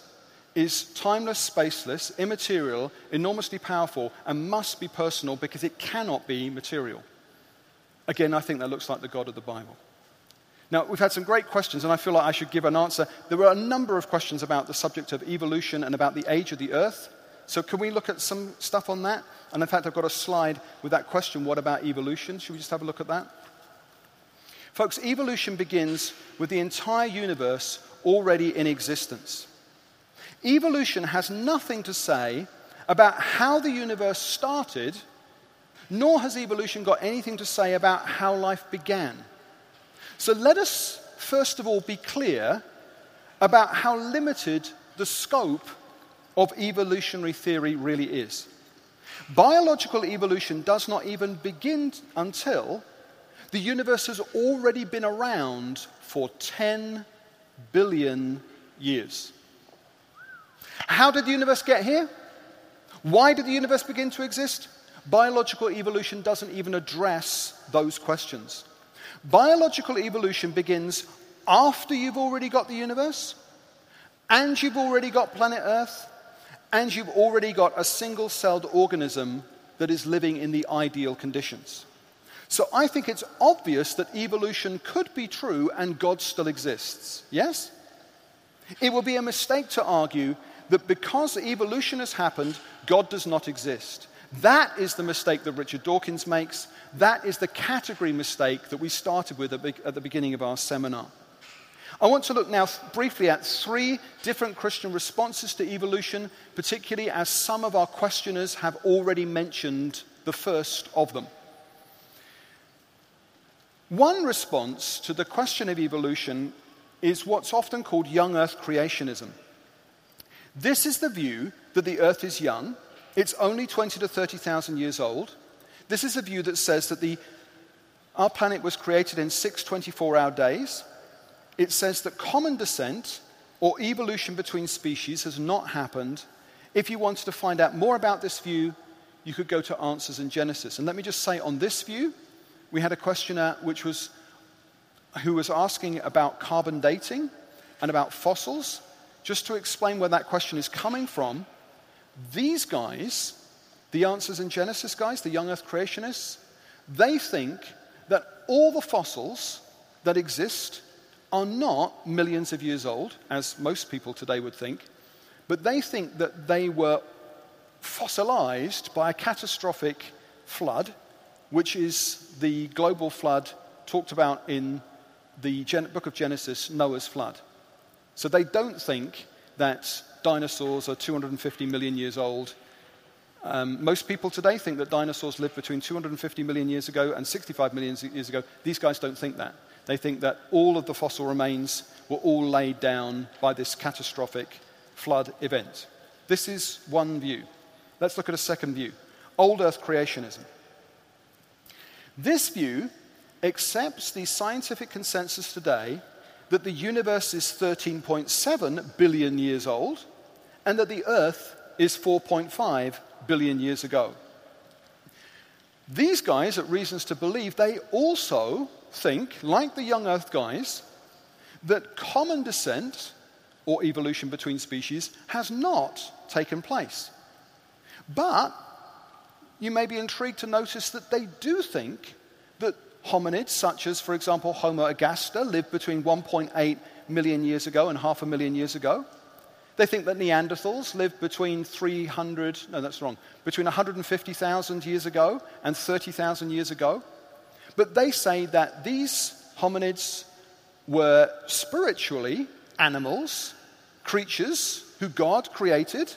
is timeless, spaceless, immaterial, enormously powerful, and must be personal because it cannot be material. Again, I think that looks like the God of the Bible. Now, we've had some great questions, and I feel like I should give an answer. There were a number of questions about the subject of evolution and about the age of the earth. So, can we look at some stuff on that? And in fact, I've got a slide with that question what about evolution? Should we just have a look at that? Folks, evolution begins with the entire universe already in existence. Evolution has nothing to say about how the universe started, nor has evolution got anything to say about how life began. So let us, first of all, be clear about how limited the scope of evolutionary theory really is. Biological evolution does not even begin until the universe has already been around for 10 billion years. How did the universe get here? Why did the universe begin to exist? Biological evolution doesn't even address those questions. Biological evolution begins after you've already got the universe, and you've already got planet Earth, and you've already got a single celled organism that is living in the ideal conditions. So I think it's obvious that evolution could be true and God still exists. Yes? It would be a mistake to argue that because evolution has happened, God does not exist. That is the mistake that Richard Dawkins makes. That is the category mistake that we started with at the beginning of our seminar. I want to look now briefly at three different Christian responses to evolution, particularly as some of our questioners have already mentioned the first of them. One response to the question of evolution is what's often called young earth creationism. This is the view that the earth is young, it's only 20 to 30,000 years old. This is a view that says that the, our planet was created in six 24 hour days, it says that common descent or evolution between species has not happened. If you wanted to find out more about this view, you could go to Answers in Genesis. And let me just say on this view, we had a questioner which was, who was asking about carbon dating and about fossils. Just to explain where that question is coming from, these guys, the Answers in Genesis guys, the young earth creationists, they think that all the fossils that exist are not millions of years old, as most people today would think, but they think that they were fossilized by a catastrophic flood, which is the global flood talked about in the Gen- book of Genesis, Noah's flood. So they don't think that dinosaurs are 250 million years old. Um, most people today think that dinosaurs lived between 250 million years ago and 65 million years ago. These guys don't think that. They think that all of the fossil remains were all laid down by this catastrophic flood event. This is one view. Let's look at a second view Old Earth creationism. This view accepts the scientific consensus today that the universe is 13.7 billion years old and that the Earth is 4.5 billion years ago. These guys, at Reasons to Believe, they also think, like the young Earth guys, that common descent or evolution between species has not taken place. But you may be intrigued to notice that they do think that hominids, such as, for example, Homo ergaster, lived between 1.8 million years ago and half a million years ago. They think that Neanderthals lived between 300, no, that's wrong, between 150,000 years ago and 30,000 years ago. But they say that these hominids were spiritually animals, creatures who God created,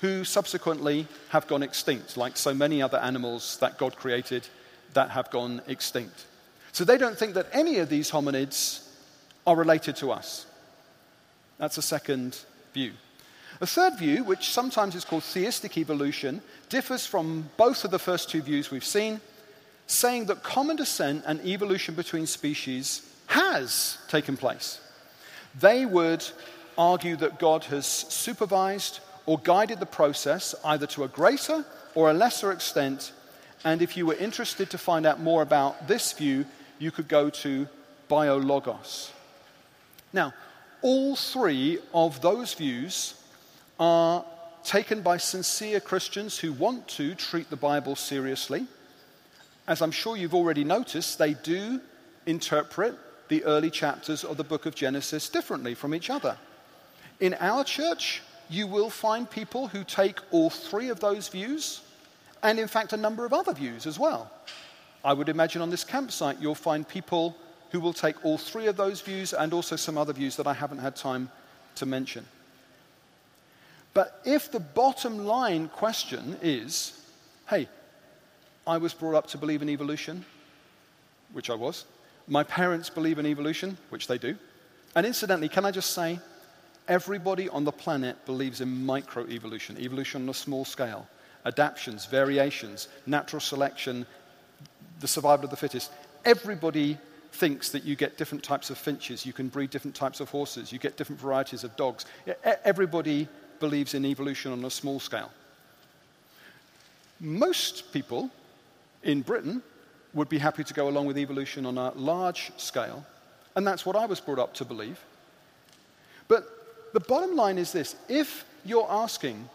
who subsequently have gone extinct, like so many other animals that God created that have gone extinct. So they don't think that any of these hominids are related to us. That's a second view. A third view, which sometimes is called theistic evolution, differs from both of the first two views we've seen, saying that common descent and evolution between species has taken place. They would argue that God has supervised or guided the process either to a greater or a lesser extent. And if you were interested to find out more about this view, you could go to Biologos. Now, all three of those views are taken by sincere Christians who want to treat the Bible seriously. As I'm sure you've already noticed, they do interpret the early chapters of the book of Genesis differently from each other. In our church, you will find people who take all three of those views, and in fact, a number of other views as well. I would imagine on this campsite, you'll find people who will take all three of those views and also some other views that I haven't had time to mention. But if the bottom line question is, hey, I was brought up to believe in evolution, which I was. My parents believe in evolution, which they do. And incidentally, can I just say, everybody on the planet believes in microevolution, evolution on a small scale, adaptations, variations, natural selection, the survival of the fittest. Everybody thinks that you get different types of finches, you can breed different types of horses, you get different varieties of dogs. Everybody believes in evolution on a small scale. Most people in Britain would be happy to go along with evolution on a large scale, and that's what I was brought up to believe. But the bottom line is this if you're asking,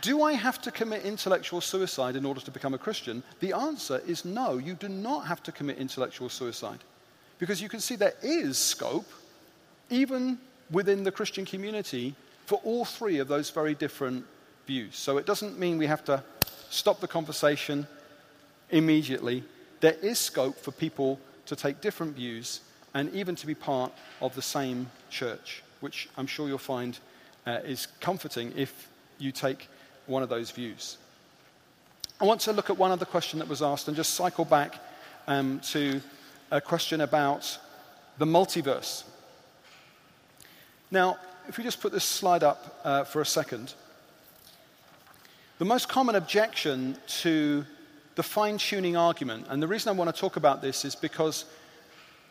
do I have to commit intellectual suicide in order to become a Christian? The answer is no, you do not have to commit intellectual suicide. Because you can see there is scope, even within the Christian community, for all three of those very different views. So it doesn't mean we have to stop the conversation immediately. There is scope for people to take different views and even to be part of the same church, which I'm sure you'll find uh, is comforting if you take one of those views. I want to look at one other question that was asked and just cycle back um, to a question about the multiverse. Now, if we just put this slide up uh, for a second, the most common objection to the fine tuning argument, and the reason I want to talk about this is because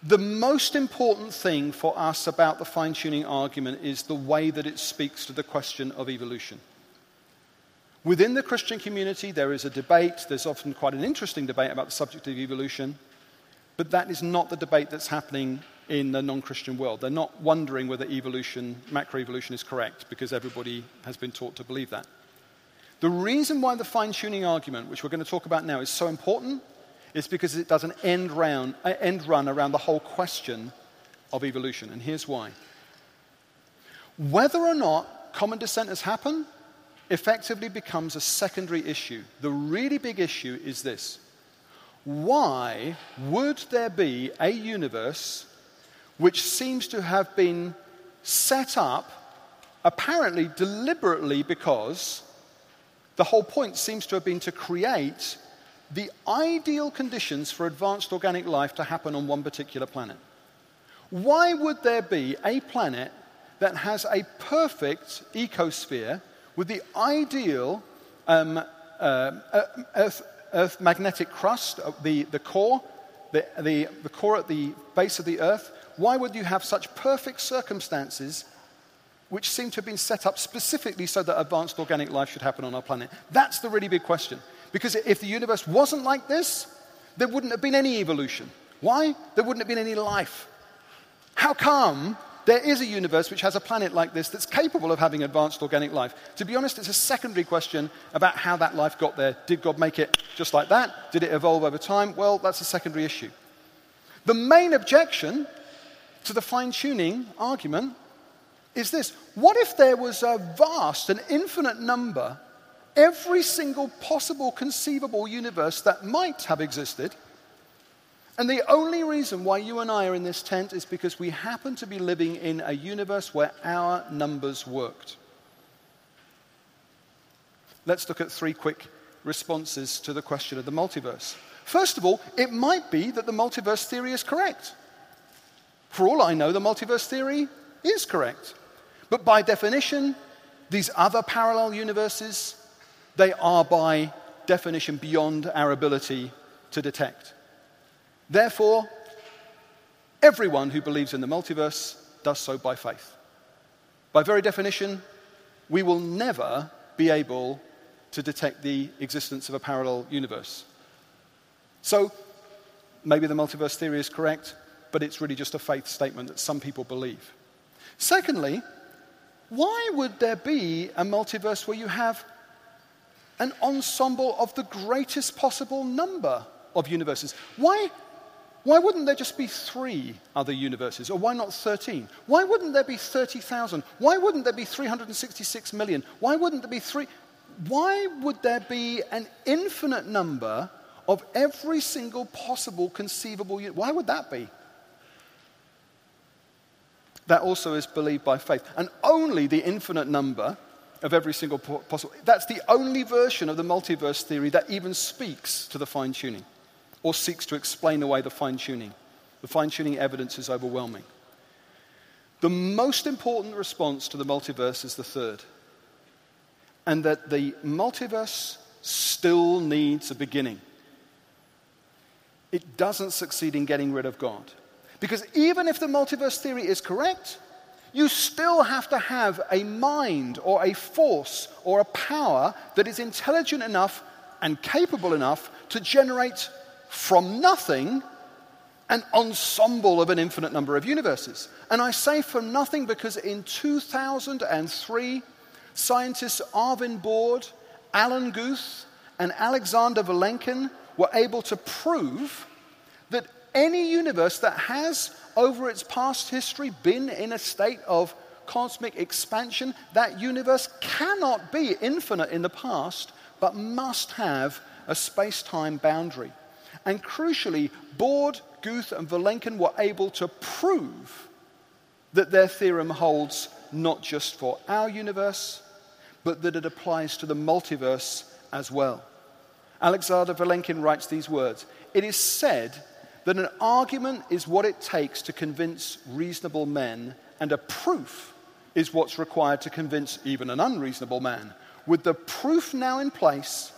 the most important thing for us about the fine tuning argument is the way that it speaks to the question of evolution. Within the Christian community, there is a debate. There's often quite an interesting debate about the subject of evolution, but that is not the debate that's happening in the non Christian world. They're not wondering whether evolution, macroevolution, is correct because everybody has been taught to believe that. The reason why the fine tuning argument, which we're going to talk about now, is so important is because it does an end, round, end run around the whole question of evolution. And here's why. Whether or not common descent has happened effectively becomes a secondary issue. The really big issue is this why would there be a universe which seems to have been set up apparently deliberately because the whole point seems to have been to create the ideal conditions for advanced organic life to happen on one particular planet. Why would there be a planet that has a perfect ecosphere with the ideal um, uh, earth, earth, magnetic crust, the, the core, the, the, the core at the base of the Earth? Why would you have such perfect circumstances which seem to have been set up specifically so that advanced organic life should happen on our planet? That's the really big question. Because if the universe wasn't like this, there wouldn't have been any evolution. Why? There wouldn't have been any life. How come there is a universe which has a planet like this that's capable of having advanced organic life? To be honest, it's a secondary question about how that life got there. Did God make it just like that? Did it evolve over time? Well, that's a secondary issue. The main objection to the fine tuning argument is this What if there was a vast and infinite number every single possible conceivable universe that might have existed. And the only reason why you and I are in this tent is because we happen to be living in a universe where our numbers worked. Let's look at three quick responses to the question of the multiverse. First of all, it might be that the multiverse theory is correct. For all I know, the multiverse theory is correct. But by definition, these other parallel universes they are by definition beyond our ability to detect. Therefore, everyone who believes in the multiverse does so by faith. By very definition, we will never be able to detect the existence of a parallel universe. So, maybe the multiverse theory is correct, but it's really just a faith statement that some people believe. Secondly, why would there be a multiverse where you have an ensemble of the greatest possible number of universes. Why, why wouldn't there just be three other universes? Or why not 13? Why wouldn't there be 30,000? Why wouldn't there be 366 million? Why wouldn't there be three? Why would there be an infinite number of every single possible conceivable universe? Why would that be? That also is believed by faith. And only the infinite number of every single possible. That's the only version of the multiverse theory that even speaks to the fine tuning or seeks to explain away the fine tuning. The fine tuning evidence is overwhelming. The most important response to the multiverse is the third, and that the multiverse still needs a beginning. It doesn't succeed in getting rid of God. Because even if the multiverse theory is correct, you still have to have a mind or a force or a power that is intelligent enough and capable enough to generate from nothing an ensemble of an infinite number of universes. And I say from nothing because in 2003, scientists Arvind Borde, Alan Guth, and Alexander Vilenkin were able to prove that any universe that has, over its past history, been in a state of cosmic expansion, that universe cannot be infinite in the past, but must have a space time boundary. And crucially, Borde, Guth, and Vilenkin were able to prove that their theorem holds not just for our universe, but that it applies to the multiverse as well. Alexander Vilenkin writes these words It is said that an argument is what it takes to convince reasonable men, and a proof is what's required to convince even an unreasonable man. With the proof now in place,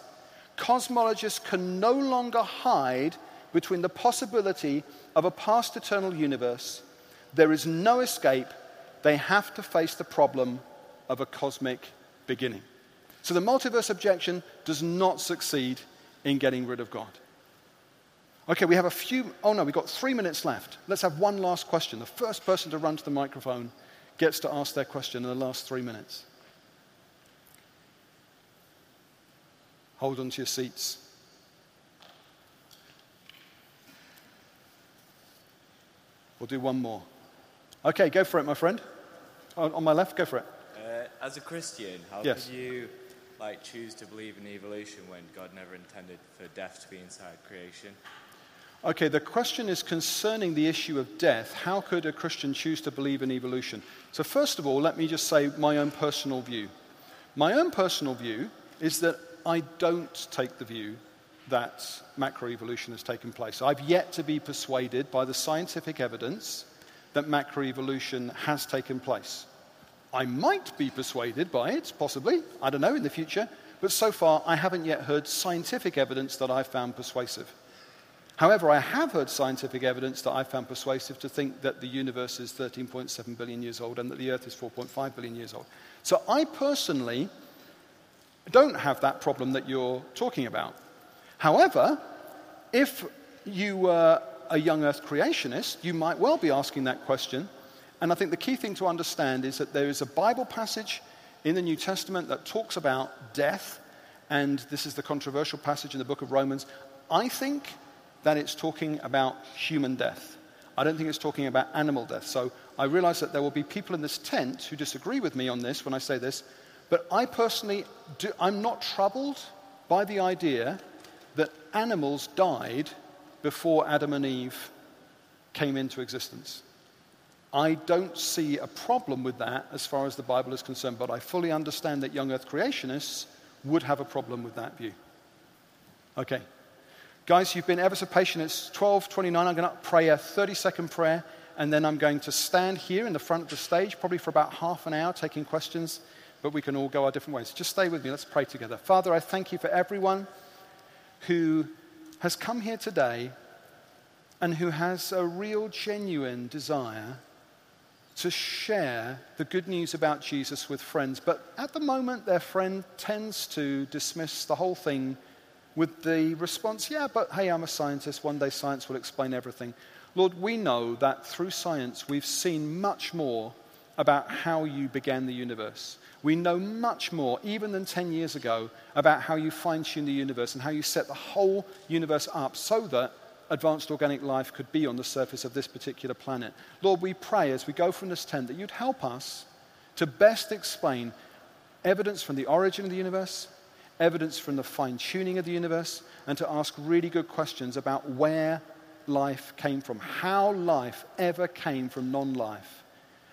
cosmologists can no longer hide between the possibility of a past eternal universe. There is no escape. They have to face the problem of a cosmic beginning. So the multiverse objection does not succeed in getting rid of God. Okay, we have a few, oh no, we've got three minutes left. Let's have one last question. The first person to run to the microphone gets to ask their question in the last three minutes. Hold on to your seats. We'll do one more. Okay, go for it, my friend. On, on my left, go for it. Uh, as a Christian, how Yes. could you like choose to believe in evolution when God never intended for death to be inside creation? Okay, the question is concerning the issue of death. How could a Christian choose to believe in evolution? So, first of all, let me just say my own personal view. My own personal view is that I don't take the view that macroevolution has taken place. I've yet to be persuaded by the scientific evidence that macroevolution has taken place. I might be persuaded by it, possibly, I don't know, in the future, but so far I haven't yet heard scientific evidence that I've found persuasive. However, I have heard scientific evidence that I found persuasive to think that the universe is 13.7 billion years old and that the Earth is 4.5 billion years old. So I personally don't have that problem that you're talking about. However, if you were a young Earth creationist, you might well be asking that question. And I think the key thing to understand is that there is a Bible passage in the New Testament that talks about death, and this is the controversial passage in the book of Romans. I think that it's talking about human death. I don't think it's talking about animal death. So I realize that there will be people in this tent who disagree with me on this when I say this, but I personally, do, I'm not troubled by the idea that animals died before Adam and Eve came into existence. I don't see a problem with that as far as the Bible is concerned, but I fully understand that young earth creationists would have a problem with that view. Okay. Guys, you've been ever so patient. It's 12:29. I'm going to pray a 30-second prayer, and then I'm going to stand here in the front of the stage, probably for about half an hour, taking questions. But we can all go our different ways. Just stay with me. Let's pray together. Father, I thank you for everyone who has come here today and who has a real, genuine desire to share the good news about Jesus with friends. But at the moment, their friend tends to dismiss the whole thing with the response, yeah, but hey, I'm a scientist. One day science will explain everything. Lord, we know that through science we've seen much more about how you began the universe. We know much more, even than 10 years ago, about how you fine tune the universe and how you set the whole universe up so that advanced organic life could be on the surface of this particular planet. Lord, we pray as we go from this tent that you'd help us to best explain evidence from the origin of the universe, evidence from the fine tuning of the universe, and to ask really good questions about where life came from, how life ever came from non life.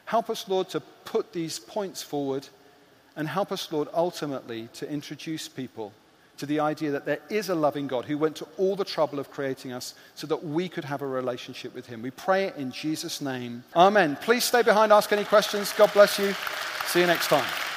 Help us, Lord, to put these points forward, and help us, Lord, ultimately to introduce people to the idea that there is a loving God who went to all the trouble of creating us so that we could have a relationship with Him. We pray it in Jesus' name. Amen. Please stay behind, ask any questions. God bless you. See you next time.